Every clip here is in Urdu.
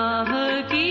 گناہ کی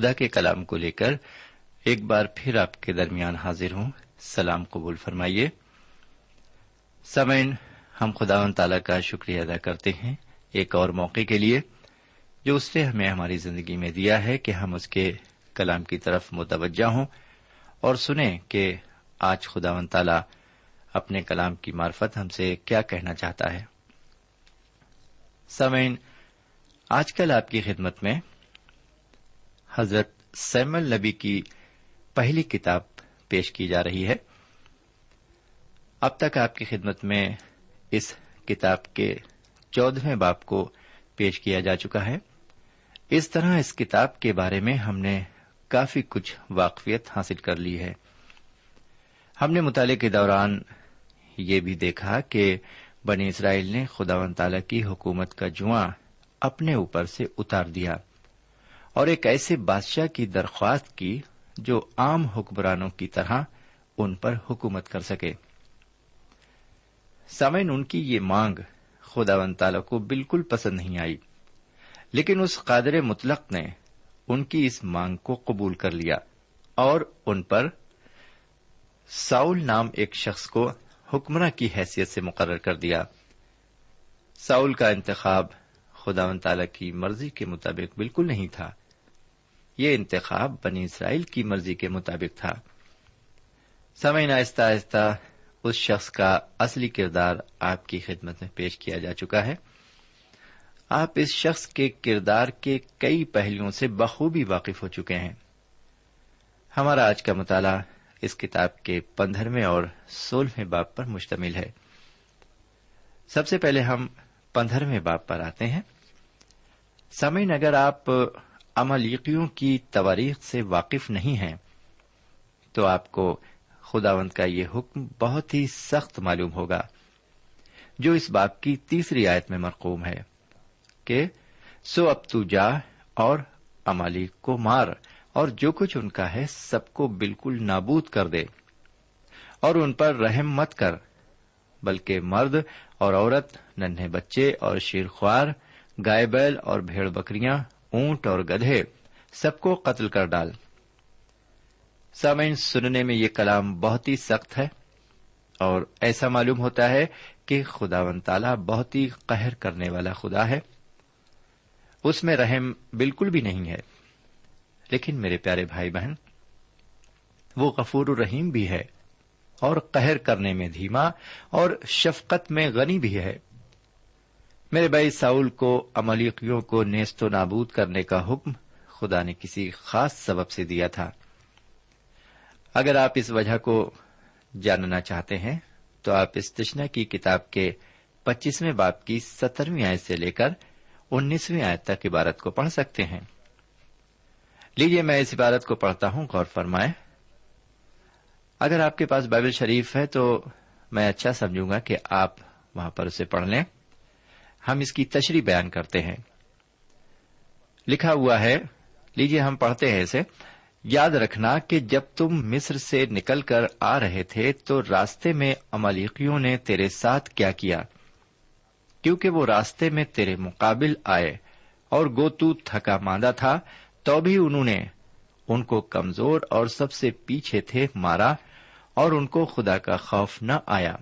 خدا کے کلام کو لے کر ایک بار پھر آپ کے درمیان حاضر ہوں۔ سلام قبول فرمائیے۔ سمعین ہم خدا و تعالی کا شکریہ ادا کرتے ہیں۔ ایک اور موقع کے لیے جو اس نے ہمیں ہماری زندگی میں دیا ہے کہ ہم اس کے کلام کی طرف متوجہ ہوں اور سنیں کہ آج خدا و تعالی اپنے کلام کی معرفت ہم سے کیا کہنا چاہتا ہے۔ سمعین آج کل آپ کی خدمت میں حضرت سیمل نبی کی پہلی کتاب پیش کی جا رہی ہے۔ اب تک آپ کی خدمت میں اس کتاب کے چودہویں باپ کو پیش کیا جا چکا ہے۔ اس طرح اس کتاب کے بارے میں ہم نے کافی کچھ واقفیت حاصل کر لی ہے۔ ہم نے مطالعے کے دوران یہ بھی دیکھا کہ بنی اسرائیل نے خدا و تعالی کی حکومت کا جواں اپنے اوپر سے اتار دیا۔ اور ایک ایسے بادشاہ کی درخواست کی جو عام حکمرانوں کی طرح ان پر حکومت کر سکے۔ سمن ان کی یہ مانگ خدا و تعالی کو بالکل پسند نہیں آئی، لیکن اس قادر مطلق نے ان کی اس مانگ کو قبول کر لیا اور ان پر ساؤل نام ایک شخص کو حکمراں کی حیثیت سے مقرر کر دیا۔ ساؤل کا انتخاب خدا و تعالی کی مرضی کے مطابق بالکل نہیں تھا۔ یہ انتخاب بنی اسرائیل کی مرضی کے مطابق تھا۔ سمعین آہستہ آہستہ اس شخص کا اصلی کردار آپ کی خدمت میں پیش کیا جا چکا ہے۔ آپ اس شخص کے کردار کے کئی پہلوؤں سے بخوبی واقف ہو چکے ہیں۔ ہمارا آج کا مطالعہ اس کتاب کے پندرہویں اور سولہویں باپ پر مشتمل ہے۔ سب سے پہلے ہم پندرہویں باپ پر آتے ہیں۔ سمعین اگر آپ عملیقیوں کی تواریخ سے واقف نہیں ہیں، تو آپ کو خداوند کا یہ حکم بہت ہی سخت معلوم ہوگا، جو اس باپ کی تیسری آیت میں مرقوم ہے کہ، سو اب تو جا اور امالیک کو مار، اور جو کچھ ان کا ہے سب کو بالکل نابود کر دے، اور ان پر رحم مت کر، بلکہ مرد اور عورت، ننھے بچے اور شیرخوار، گائے بیل اور بھیڑ بکریاں اونٹ اور گدھے سب کو قتل کر ڈال۔ سامعین، سننے میں یہ کلام بہت ہی سخت ہے اور ایسا معلوم ہوتا ہے کہ خدا ون تالا بہت ہی قہر کرنے والا خدا ہے۔ اس میں رحم بالکل بھی نہیں ہے۔ لیکن میرے پیارے بھائی بہن، وہ غفور الرحیم بھی ہے اور قہر کرنے میں دھیما اور شفقت میں غنی بھی ہے۔ میرے بھائی، ساؤل کو املیقیوں کو نیست و نابود کرنے کا حکم خدا نے کسی خاص سبب سے دیا تھا۔ اگر آپ اس وجہ کو جاننا چاہتے ہیں، تو آپ اس تشنا کی کتاب کے پچیسویں باپ کی سترویں آیت سے لے کر انیسویں آیت تک عبارت کو پڑھ سکتے ہیں۔ لیجیے میں اس عبارت کو پڑھتا ہوں۔ غور فرمائے اگر آپ کے پاس بائبل شریف ہے تو میں اچھا سمجھوں گا کہ آپ وہاں پر اسے پڑھ لیں۔ ہم اس کی تشریح بیان کرتے ہیں۔ لکھا ہوا ہے لیجیے ہم پڑھتے ہیں اسے۔ یاد رکھنا کہ جب تم مصر سے نکل کر آ رہے تھے تو راستے میں املیقیوں نے تیرے ساتھ کیا کیا۔ کیونکہ وہ راستے میں تیرے مقابل آئے اور گوتو تھکا ماندہ تھا، تو بھی انہوں نے ان کو کمزور اور سب سے پیچھے تھے مارا اور ان کو خدا کا خوف نہ آیا۔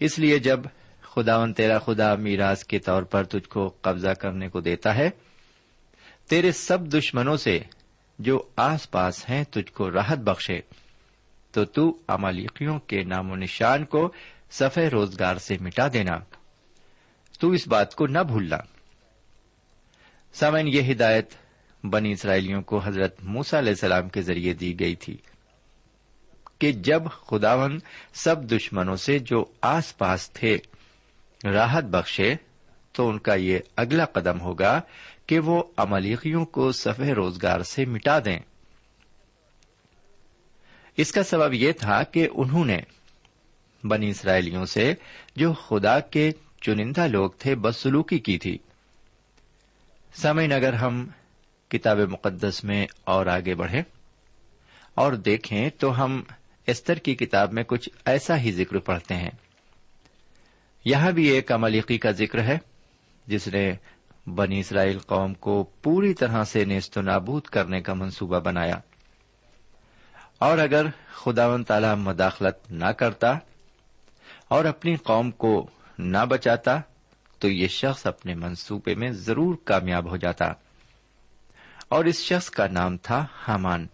اس لیے جب خداون تیرا خدا میراث کے طور پر تجھ کو قبضہ کرنے کو دیتا ہے۔ تیرے سب دشمنوں سے جو آس پاس ہیں تجھ کو راحت بخشے۔ تو تو امالیقیوں کے نام و نشان کو سفے روزگار سے مٹا دینا۔ تو اس بات کو نہ بھولنا۔ سامن یہ ہدایت بنی اسرائیلیوں کو حضرت موسا علیہ السلام کے ذریعے دی گئی تھی کہ جب خداون سب دشمنوں سے جو آس پاس تھے راحت بخشے تو ان کا یہ اگلا قدم ہوگا کہ وہ املیقیوں کو سفے روزگار سے مٹا دیں۔ اس کا سبب یہ تھا کہ انہوں نے بنی اسرائیلیوں سے جو خدا کے چنندہ لوگ تھے بدسلوکی کی تھی۔ سمعین اگر ہم کتاب مقدس میں اور آگے بڑھیں اور دیکھیں تو ہم استر کی کتاب میں کچھ ایسا ہی ذکر پڑھتے ہیں۔ یہاں بھی ایک عملیقی کا ذکر ہے، جس نے بنی اسرائیل قوم کو پوری طرح سے نیست و نابود کرنے کا منصوبہ بنایا۔ اور اگر خدا و تعالی مداخلت نہ کرتا اور اپنی قوم کو نہ بچاتا، تو یہ شخص اپنے منصوبے میں ضرور کامیاب ہو جاتا۔ اور اس شخص کا نام تھا حامان۔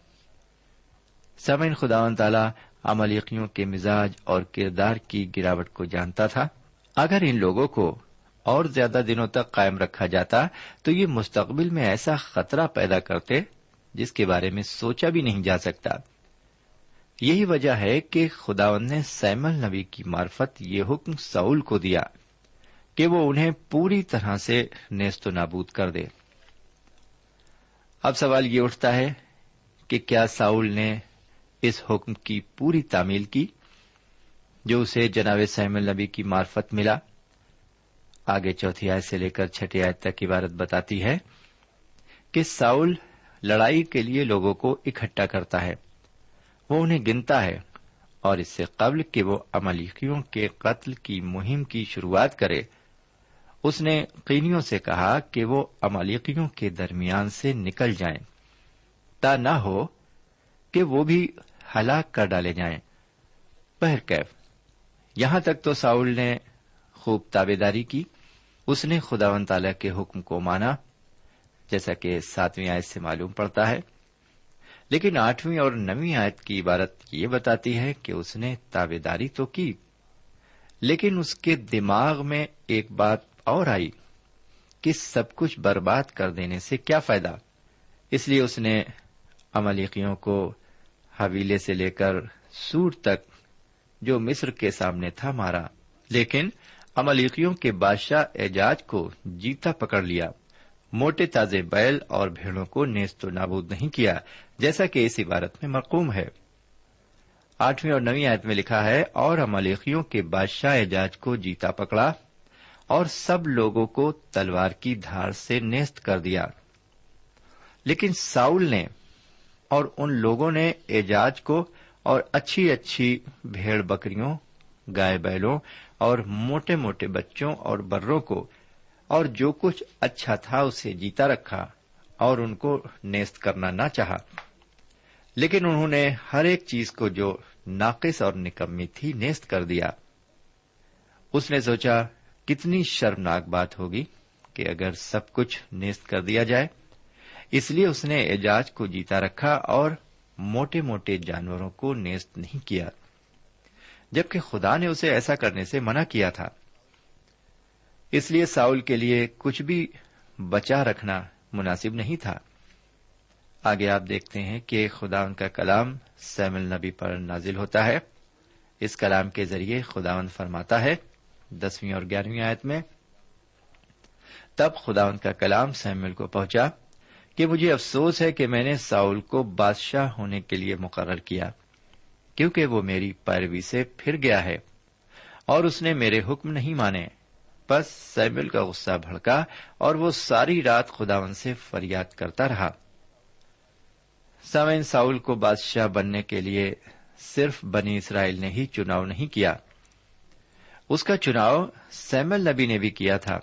سمین خدا و تعالی عملیقیوں کے مزاج اور کردار کی گراوٹ کو جانتا تھا۔ اگر ان لوگوں کو اور زیادہ دنوں تک قائم رکھا جاتا تو یہ مستقبل میں ایسا خطرہ پیدا کرتے جس کے بارے میں سوچا بھی نہیں جا سکتا۔ یہی وجہ ہے کہ خداون نے سیمل نبی کی مارفت یہ حکم سعول کو دیا کہ وہ انہیں پوری طرح سے نیست و نابود کر دے۔ اب سوال یہ اٹھتا ہے کہ کیا ساؤل نے اس حکم کی پوری تعمیل کی؟ جو اسے جناب سیمل نبی کی مارفت ملا۔ آگے چوتھی آیت سے لے کر چھٹی آیت تک عبارت بتاتی ہے کہ ساؤل لڑائی کے لیے لوگوں کو اکٹھا کرتا ہے۔ وہ انہیں گنتا ہے اور اس سے قبل کہ وہ املیکیوں کے قتل کی مہم کی شروعات کرے۔ اس نے قینیوں سے کہا کہ وہ املیکیوں کے درمیان سے نکل جائیں۔ تا نہ ہو کہ وہ بھی ہلاک کر ڈالے جائیں۔ بہرکیف یہاں تک تو ساؤل نے خوب تابے داری کی۔ اس نے خدا و تعالی کے حکم کو مانا، جیسا کہ ساتویں آیت سے معلوم پڑتا ہے۔ لیکن آٹھویں اور نویں آیت کی عبارت یہ بتاتی ہے کہ اس نے تابے داری تو کی، لیکن اس کے دماغ میں ایک بات اور آئی کہ سب کچھ برباد کر دینے سے کیا فائدہ۔ اس لیے اس نے عملیقیوں کو حویلے سے لے کر سور تک جو مصر کے سامنے تھا مارا۔ لیکن املیقیوں کے بادشاہ اعجاج کو جیتا پکڑ لیا۔ موٹے تازے بیل اور بھیڑوں کو نیست و نابود نہیں کیا، جیسا کہ اس عبارت میں مرقوم ہے۔ آٹھویں اور نویں آیت میں لکھا ہے، اور املیقیوں کے بادشاہ اعجاج کو جیتا پکڑا اور سب لوگوں کو تلوار کی دھار سے نیست کر دیا۔ لیکن ساؤل نے اور ان لوگوں نے اعجاج کو اور اچھی اچھی بھیڑ بکریوں، گائے بیلوں اور موٹے موٹے بچوں اور بروں کو، اور جو کچھ اچھا تھا اسے جیتا رکھا اور ان کو نیست کرنا نہ چاہا۔ لیکن انہوں نے ہر ایک چیز کو جو ناقص اور نکمی تھی نیست کر دیا۔ اس نے سوچا، کتنی شرمناک بات ہوگی کہ اگر سب کچھ نیست کر دیا جائے، اس لیے اس نے اعجاج کو جیتا رکھا اور موٹے موٹے جانوروں کو نیست نہیں کیا، جبکہ خدا نے اسے ایسا کرنے سے منع کیا تھا۔ اس لیے ساؤل کے لیے کچھ بھی بچا رکھنا مناسب نہیں تھا۔ آگے آپ دیکھتے ہیں کہ خدا ان کا کلام سیمل نبی پر نازل ہوتا ہے۔ اس کلام کے ذریعے خداون فرماتا ہے، دسویں اور گیارہویں آیت میں، تب خدا ان کا کلام سیمل کو پہنچا۔ کہ مجھے افسوس ہے کہ میں نے ساؤل کو بادشاہ ہونے کے لیے مقرر کیا، کیونکہ وہ میری پیروی سے پھر گیا ہے اور اس نے میرے حکم نہیں مانے۔ بس سیمل کا غصہ بھڑکا اور وہ ساری رات خداون سے فریاد کرتا رہا۔ سوین ساؤل کو بادشاہ بننے کے لیے صرف بنی اسرائیل نے ہی چناؤ نہیں کیا۔ اس کا چناؤ سیمل نبی نے بھی کیا تھا۔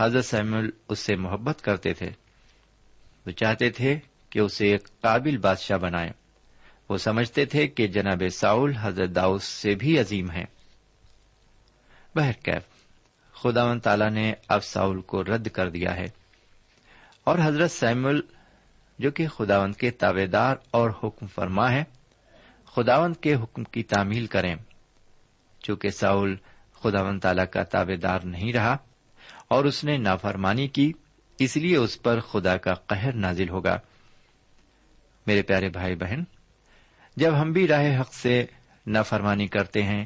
حضرت سیمل اس سے محبت کرتے تھے۔ وہ چاہتے تھے کہ اسے ایک قابل بادشاہ بنائے وہ سمجھتے تھے کہ جناب ساؤل حضرت داؤس سے بھی عظیم ہیں۔ بہرکیف خدا و تعالی نے اب ساؤل کو رد کر دیا ہے۔ اور حضرت سیمل جو کہ خداوند کے تابے دار اور حکم فرما ہے، خداوند کے حکم کی تعمیل کریں۔ چونکہ ساؤل خداون تعالی کا تابے دار نہیں رہا، اور اس نے نافرمانی کی اس لیے اس پر خدا کا قہر نازل ہوگا۔ میرے پیارے بھائی بہن، جب ہم بھی راہ حق سے نافرمانی کرتے ہیں،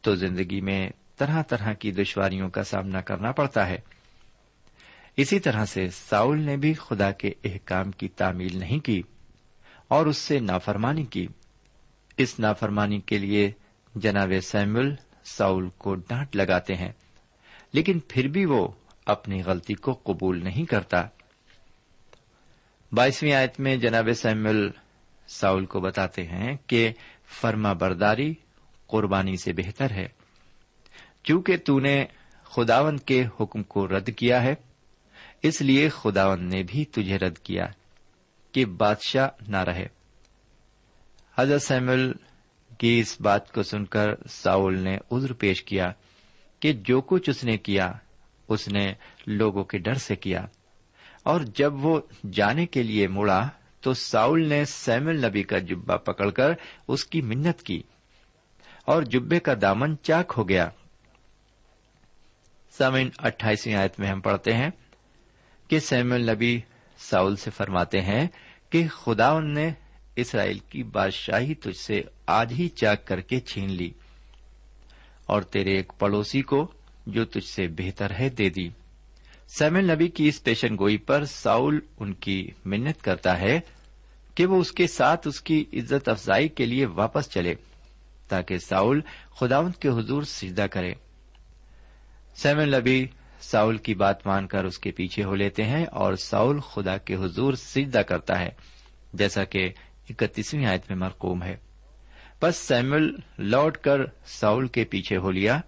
تو زندگی میں طرح طرح کی دشواریوں کا سامنا کرنا پڑتا ہے۔ اسی طرح سے ساؤل نے بھی خدا کے احکام کی تعمیل نہیں کی اور اس سے نافرمانی کی۔ اس نافرمانی کے لیے جناب سیمل ساؤل کو ڈانٹ لگاتے ہیں، لیکن پھر بھی وہ اپنی غلطی کو قبول نہیں کرتا۔ بائیسویں آیت میں جناب سیمل ساؤل کو بتاتے ہیں کہ فرما برداری قربانی سے بہتر ہے۔ چونکہ تو نے خداون کے حکم کو رد کیا ہے، اس لیے خداون نے بھی تجھے رد کیا کہ بادشاہ نہ رہے۔ حضرت سیمل کی اس بات کو سن کر ساؤل نے عذر پیش کیا کہ جو کچھ اس نے کیا اس نے لوگوں کے ڈر سے کیا۔ اور جب وہ جانے کے لیے مڑا تو ساؤل نے سیمل نبی کا جبا پکڑ کر اس کی منت کی اور جبے کا دامن چاک ہو گیا۔ سامن اٹھائیسویں آیت میں ہم پڑھتے ہیں کہ سیمل نبی ساؤل سے فرماتے ہیں کہ خدا ان نے اسرائیل کی بادشاہی تجھ سے آج ہی چاک کر کے چھین لی اور تیرے ایک پڑوسی کو جو تجھ سے بہتر ہے دے دی۔ سیمل نبی کی اس پیشن گوئی پر ساؤل ان کی منت کرتا ہے کہ وہ اس کے ساتھ اس کی عزت افزائی کے لیے واپس چلے تاکہ ساؤل خداوند کے حضور سجدہ کرے۔ سیمل نبی ساؤل کی بات مان کر اس کے پیچھے ہو لیتے ہیں اور ساؤل خدا کے حضور سجدہ کرتا ہے، جیسا کہ اکتیسویں آیت میں مرقوم ہے۔ بس سیمل لوٹ کر ساؤل کے پیچھے ہو لیا۔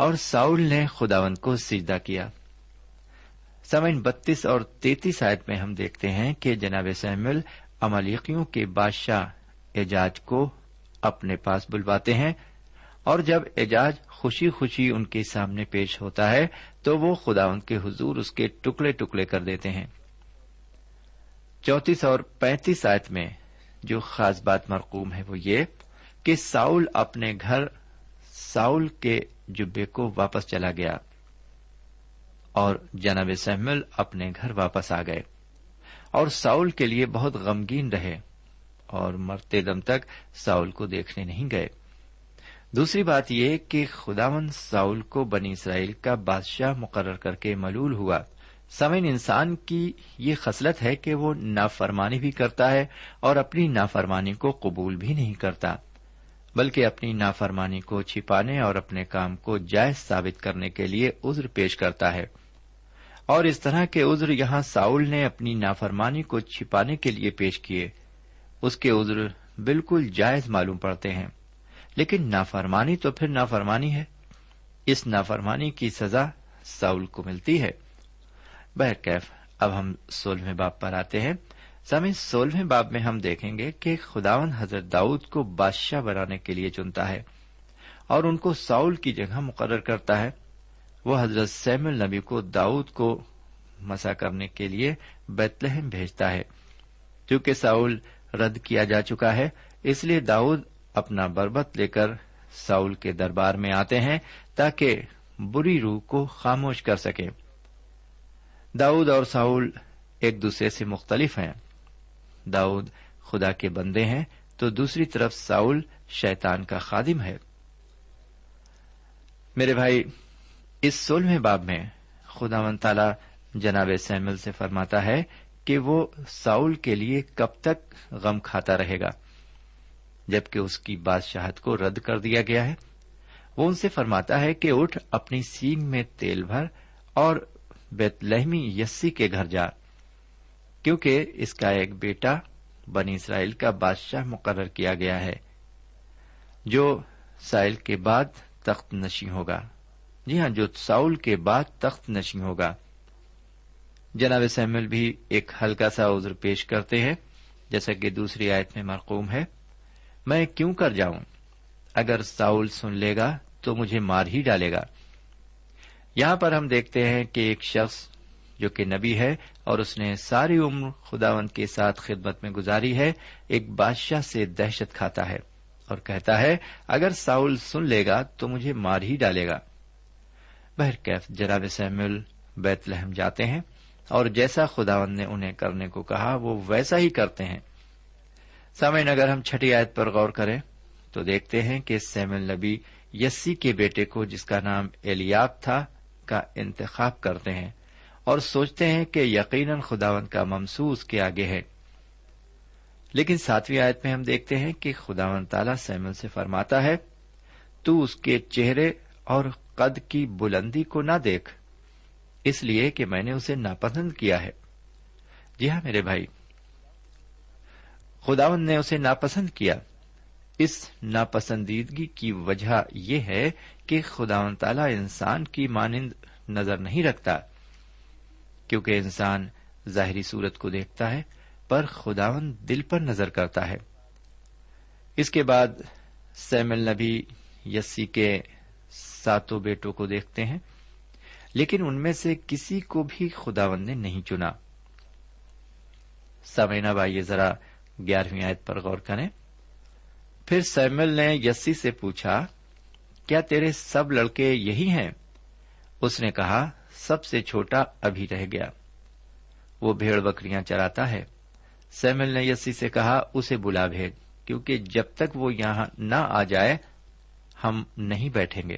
اور ساؤل نے خداون کو سجدہ کیا۔ سمن بتیس اور تینتیس آیت میں ہم دیکھتے ہیں کہ جناب سیمل املیقیوں کے بادشاہ اعجاج کو اپنے پاس بلواتے ہیں اور جب اعجاج خوشی خوشی ان کے سامنے پیش ہوتا ہے تو وہ خدا ان کے حضور اس کے ٹکڑے ٹکڑے کر دیتے ہیں۔ چوتیس اور پینتیس آیت میں جو خاص بات مرقوم ہے وہ یہ کہ ساؤل اپنے گھر ساؤل کے جبے کو واپس چلا گیا اور جناب سہمل اپنے گھر واپس آ گئے اور ساؤل کے لیے بہت غمگین رہے اور مرتے دم تک ساؤل کو دیکھنے نہیں گئے۔ دوسری بات یہ کہ خداون ساؤل کو بنی اسرائیل کا بادشاہ مقرر کر کے ملول ہوا۔ سمن انسان کی یہ خصلت ہے کہ وہ نافرمانی بھی کرتا ہے اور اپنی نافرمانی کو قبول بھی نہیں کرتا۔ بلکہ اپنی نافرمانی کو چھپانے اور اپنے کام کو جائز ثابت کرنے کے لیے عذر پیش کرتا ہے۔ اور اس طرح کے عذر یہاں ساؤل نے اپنی نافرمانی کو چھپانے کے لیے پیش کیے۔ اس کے عذر بالکل جائز معلوم پڑتے ہیں۔ لیکن نافرمانی تو پھر نافرمانی ہے۔ اس نافرمانی کی سزا ساؤل کو ملتی ہے۔ بہرکیف، اب ہم سولہویں باپ پر آتے ہیں۔ سمے سولہویں باب میں ہم دیکھیں گے کہ خداون حضرت داؤد کو بادشاہ بنانے کے لیے چنتا ہے اور ان کو ساؤل کی جگہ مقرر کرتا ہے۔ وہ حضرت سیم النبی کو داؤد کو مسا کرنے کے لیے بیتلہم بھیجتا ہے۔ کیونکہ ساؤل رد کیا جا چکا ہے، اس لیے داؤد اپنا بربت لے کر ساؤل کے دربار میں آتے ہیں تاکہ بری روح کو خاموش کر سکے داؤد اور ساؤل ایک دوسرے سے مختلف ہیں۔ داؤد خدا کے بندے ہیں، تو دوسری طرف ساؤل شیتان کا خادم ہے۔ میرے بھائی، اس سولہویں باب میں خدا من تعالی جناب سیمل سے فرماتا ہے کہ وہ ساؤل کے لیے کب تک غم کھاتا رہے گا۔ جبکہ اس کی بادشاہت کو رد کر دیا گیا ہے۔ وہ ان سے فرماتا ہے کہ اٹھ اپنی سینگ میں تیل بھر اور بیت لہمی یسی کے گھر جا۔ کیونکہ اس کا ایک بیٹا بنی اسرائیل کا بادشاہ مقرر کیا گیا ہے، جو سائل کے بعد تخت نشی ہوگا۔ جی ہاں جو ساؤل کے بعد تخت نشی ہوگا۔ جناب سیمل بھی ایک ہلکا سا عذر پیش کرتے ہیں، جیسا کہ دوسری آیت میں مرقوم ہے۔ میں کیوں کر جاؤں؟ اگر ساؤل سن لے گا تو مجھے مار ہی ڈالے گا۔ یہاں پر ہم دیکھتے ہیں کہ ایک شخص جو کہ نبی ہے اور اس نے ساری عمر خداون کے ساتھ خدمت میں گزاری ہے، ایک بادشاہ سے دہشت کھاتا ہے اور کہتا ہے، اگر ساؤل سن لے گا تو مجھے مار ہی ڈالے گا۔ بہرکیف جناب سیمل بیت لہم جاتے ہیں اور جیسا خداون نے انہیں کرنے کو کہا، وہ ویسا ہی کرتے ہیں۔ سامعین، اگر ہم چھٹی آیت پر غور کریں تو دیکھتے ہیں کہ سیمل نبی یسی کے بیٹے کو، جس کا نام ایلیاب تھا، کا انتخاب کرتے ہیں۔ اور سوچتے ہیں کہ یقیناً خداون کا ممسو اس کے آگے ہے۔ لیکن ساتویں آیت میں ہم دیکھتے ہیں کہ خداون تعالی سیمل سے فرماتا ہے، تو اس کے چہرے اور قد کی بلندی کو نہ دیکھ، اس لیے کہ میں نے اسے ناپسند کیا ہے۔ جی ہاں میرے بھائی خداون نے اسے ناپسند کیا۔ اس ناپسندیدگی کی وجہ یہ ہے کہ خداون تعالی انسان کی مانند نظر نہیں رکھتا۔ کیونکہ انسان ظاہری صورت کو دیکھتا ہے، پر خداون دل پر نظر کرتا ہے۔ اس کے بعد سیمل نبی یسی کے ساتوں بیٹوں کو دیکھتے ہیں، لیکن ان میں سے کسی کو بھی خداون نے نہیں چنا۔ سمینا بھائی ذرا گیارہویں آیت پر غور کریں۔ پھر سیمل نے یسی سے پوچھا، کیا تیرے سب لڑکے یہی ہیں؟ اس نے کہا سب سے چھوٹا ابھی رہ گیا۔ وہ بھیڑ بکریاں چراتا ہے۔ سیمل نے یسی سے کہا، اسے بلا بھیج کیونکہ جب تک وہ یہاں نہ آ جائے، ہم نہیں بیٹھیں گے۔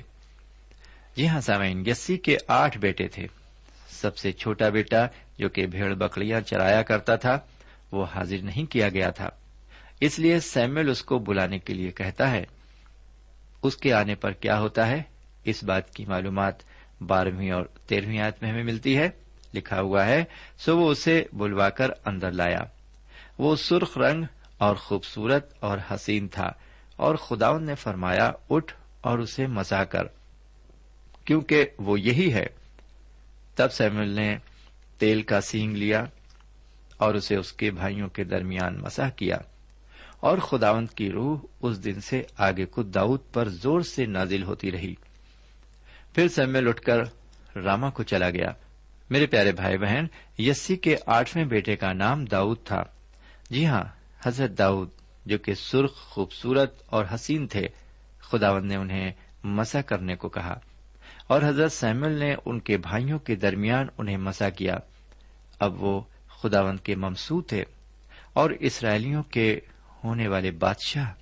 جی ہاں سامعین، یسی کے آٹھ بیٹے تھے۔ سب سے چھوٹا بیٹا، جو کہ بھیڑ بکریاں چرایا کرتا تھا، وہ حاضر نہیں کیا گیا تھا۔ اس لیے سیمل اس کو بلانے کے لیے کہتا ہے، اس کے آنے پر کیا ہوتا ہے؟ اس بات کی معلومات بارہویں اور تیرہویں آیت میں ہمیں ملتی ہے۔ لکھا ہوا ہے، سو وہ اسے بلوا کر اندر لایا۔ وہ سرخ رنگ اور خوبصورت اور حسین تھا اور خداون نے فرمایا، اٹھ اور اسے مسا کر۔ کیونکہ وہ یہی ہے۔ تب سیمل نے تیل کا سینگ لیا اور اسے اس کے بھائیوں کے درمیان مساح کیا۔ اور خداوند کی روح اس دن سے آگے کو داؤد پر زور سے نازل ہوتی رہی۔ پھر سیمل اٹھ کر راما کو چلا گیا۔ میرے پیارے بھائی بہن، یسی کے آٹھویں بیٹے کا نام داؤد تھا۔ جی ہاں حضرت داؤد، جو کہ سرخ، خوبصورت اور حسین تھے۔ خداوند نے انہیں مسا کرنے کو کہا۔ اور حضرت سیمل نے ان کے بھائیوں کے درمیان انہیں مسا کیا۔ اب وہ خداوند کے ممسو تھے اور اسرائیلیوں کے ہونے والے بادشاہ۔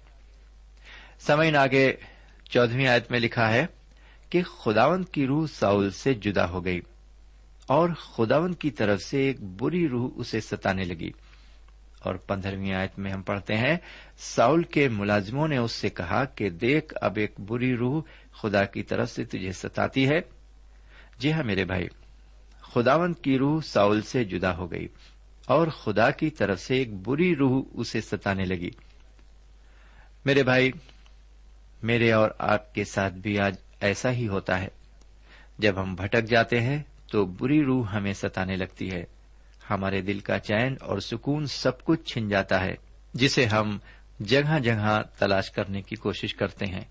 سمعین، آگے چودہویں آیت میں لکھا ہے کہ خداوند کی روح ساؤل سے جدا ہو گئی اور خداوند کی طرف سے ایک بری روح اسے ستانے لگی۔ اور پندرہویں آیت میں ہم پڑھتے ہیں، ساؤل کے ملازموں نے اس سے کہا کہ دیکھ، اب ایک بری روح خدا کی طرف سے تجھے ستاتی ہے۔ جی ہاں میرے بھائی خداون کی روح ساؤل سے جدا ہو گئی اور خدا کی طرف سے ایک بری روح اسے ستانے لگی۔ میرے بھائی، میرے اور آپ کے ساتھ بھی آج ایسا ہی ہوتا ہے۔ جب ہم بھٹک جاتے ہیں تو بری روح ہمیں ستانے لگتی ہے۔ ہمارے دل کا چین اور سکون سب کچھ چھن جاتا ہے، جسے ہم جگہ جگہ تلاش کرنے کی کوشش کرتے ہیں۔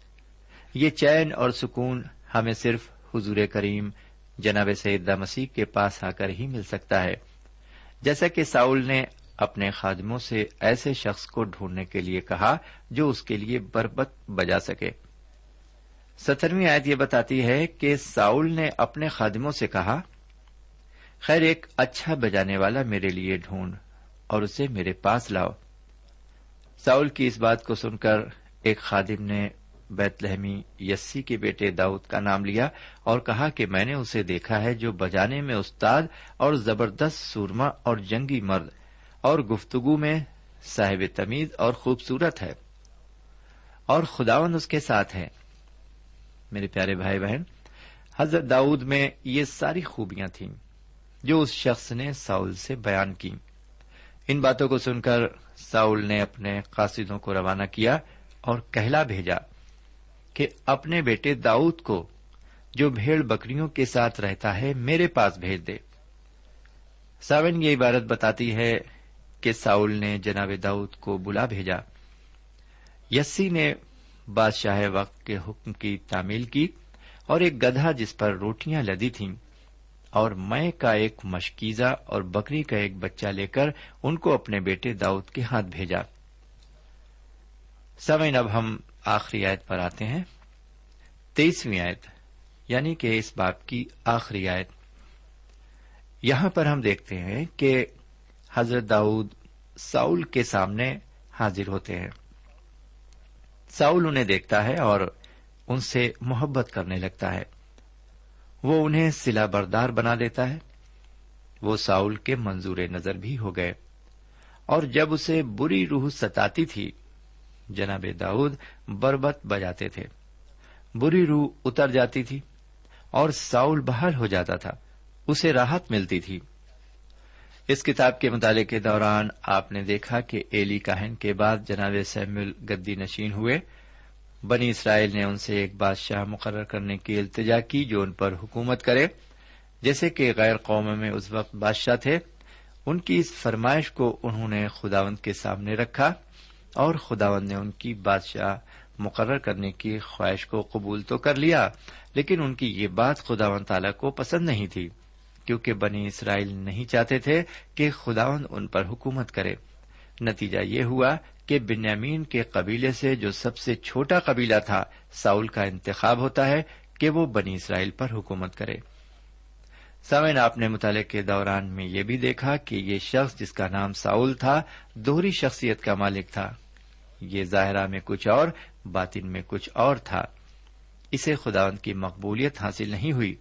یہ چین اور سکون ہمیں صرف حضور کریم، جناب سیدہ مسیح کے پاس آ کر ہی مل سکتا ہے۔ جیسا کہ ساؤل نے اپنے خادموں سے ایسے شخص کو ڈھونڈنے کے لیے کہا جو اس کے لیے بربت بجا سکے۔ سترویں آیت یہ بتاتی ہے کہ ساؤل نے اپنے خادموں سے کہا، خیر ایک اچھا بجانے والا میرے لیے ڈھونڈ اور اسے میرے پاس لاؤ۔ ساؤل کی اس بات کو سن کر ایک خادم نے بیت لہمی یسی کے بیٹے داؤد کا نام لیا اور کہا کہ میں نے اسے دیکھا ہے جو بجانے میں استاد اور زبردست سورما اور جنگی مرد اور گفتگو میں صاحب تمیز اور خوبصورت ہے اور خداون اس کے ساتھ ہے میرے پیارے بھائی بہن، حضرت داؤد میں یہ ساری خوبیاں تھیں جو اس شخص نے ساؤل سے بیان کی ان باتوں کو سن کر ساؤل نے اپنے قاصدوں کو روانہ کیا اور کہلا بھیجا کہ اپنے بیٹے داؤد کو جو بھیڑ بکریوں کے ساتھ رہتا ہے میرے پاس بھیج دے۔ ساون یہ عبارت بتاتی ہے کہ ساؤل نے جناب داؤد کو بلا بھیجا۔ یسی نے بادشاہ وقت کے حکم کی تعمیل کی اور ایک گدھا جس پر روٹیاں لدی تھیں اور میں کا ایک مشکیزہ اور بکری کا ایک بچہ لے کر ان کو اپنے بیٹے داؤد کے ہاتھ بھیجا۔ سمین اب ہم آخری آیت پر آتے ہیں۔ تیسویں آیت یعنی کہ اس باپ کی آخری آیت۔ یہاں پر ہم دیکھتے ہیں کہ حضرت داؤد ساؤل کے سامنے حاضر ہوتے ہیں۔ ساؤل انہیں دیکھتا ہے اور ان سے محبت کرنے لگتا ہے۔ وہ انہیں سلا بردار بنا دیتا ہے۔ وہ ساؤل کے منظور نظر بھی ہو گئے۔ اور جب اسے بری روح ستاتی تھی، جناب داؤد بربت بجاتے تھے۔ بری روح اتر جاتی تھی اور ساؤل بحال ہو جاتا تھا۔ اسے راحت ملتی تھی۔ اس کتاب کے مطالعے کے دوران آپ نے دیکھا کہ ایلی کاہن کے بعد جناب سیمل گدی نشین ہوئے۔ بنی اسرائیل نے ان سے ایک بادشاہ مقرر کرنے کی التجا کی جو ان پر حکومت کرے۔ جیسے کہ غیر قوم میں اس وقت بادشاہ تھے، ان کی اس فرمائش کو انہوں نے خداوند کے سامنے رکھا اور خداوند نے ان کی بادشاہ مقرر کرنے کی خواہش کو قبول تو کر لیا، لیکن ان کی یہ بات خداون تعالی کو پسند نہیں تھی۔ کیونکہ بنی اسرائیل نہیں چاہتے تھے کہ خداون ان پر حکومت کرے۔ نتیجہ یہ ہوا کہ بنیامین کے قبیلے سے جو سب سے چھوٹا قبیلہ تھا، ساؤل کا انتخاب ہوتا ہے کہ وہ بنی اسرائیل پر حکومت کرے۔ سامعین، آپ نے مطالعے کے دوران میں یہ بھی دیکھا کہ یہ شخص جس کا نام ساؤل تھا، دوہری شخصیت کا مالک تھا۔ یہ ظاہرہ میں کچھ اور، باطن میں کچھ اور تھا۔ اسے خداون کی مقبولیت حاصل نہیں ہوئی۔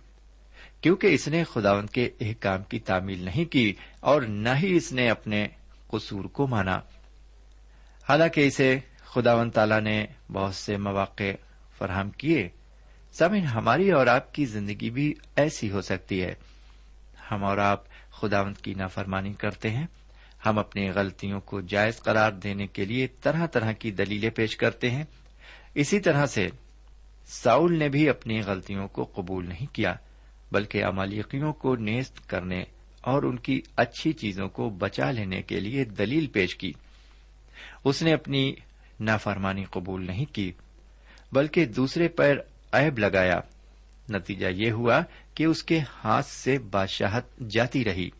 کیونکہ اس نے خداون کے احکام کی تعمیل نہیں کی اور نہ ہی اس نے اپنے قصور کو مانا۔ حالانکہ اسے خداون تعالی نے بہت سے مواقع فراہم کیے۔ سمن ہماری اور آپ کی زندگی بھی ایسی ہو سکتی ہے۔ ہم اور آپ خداوند کی نافرمانی کرتے ہیں۔ ہم اپنی غلطیوں کو جائز قرار دینے کے لیے طرح طرح کی دلیلیں پیش کرتے ہیں۔ اسی طرح سے ساؤل نے بھی اپنی غلطیوں کو قبول نہیں کیا۔ بلکہ امالیقیوں کو نیست کرنے اور ان کی اچھی چیزوں کو بچا لینے کے لیے دلیل پیش کی۔ اس نے اپنی نافرمانی قبول نہیں کی، بلکہ دوسرے پر عیب لگایا۔ نتیجہ یہ ہوا کہ اس کے ہاتھ سے بادشاہت جاتی رہی۔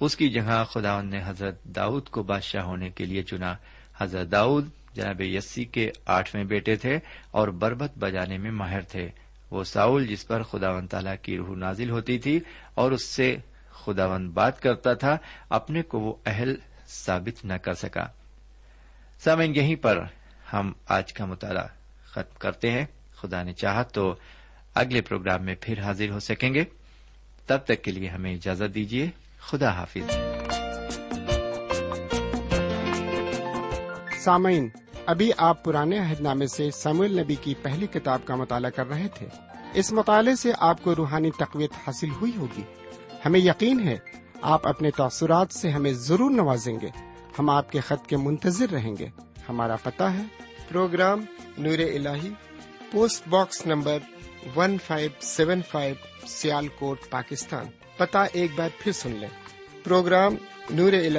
اس کی جگہ خدا نے حضرت داؤد کو بادشاہ ہونے کے لیے چنا۔ حضرت داؤد جناب یسی کے آٹھویں بیٹے تھے اور بربت بجانے میں ماہر تھے۔ وہ ساؤل جس پر خداون تعالی کی روح نازل ہوتی تھی اور اس سے خداون بات کرتا تھا، اپنے کو وہ اہل ثابت نہ کر سکا۔ سامن یہیں پر ہم آج کا مطالعہ ختم کرتے ہیں۔ خدا نے چاہا تو اگلے پروگرام میں پھر حاضر ہو سکیں گے۔ تب تک کے لیے ہمیں اجازت دیجیے خدا حافظ۔ سامعین ابھی آپ پرانے عہد نامے سے سمول نبی کی پہلی کتاب کا مطالعہ کر رہے تھے۔ اس مطالعے سے آپ کو روحانی تقویت حاصل ہوئی ہوگی۔ ہمیں یقین ہے، آپ اپنے تاثرات سے ہمیں ضرور نوازیں گے۔ ہم آپ کے خط کے منتظر رہیں گے۔ ہمارا پتہ ہے۔ پروگرام نور ال post box number one five seven five Sialkot, Pakistan. پتہ ایک بار پھر سن لیں۔ پروگرام نور ال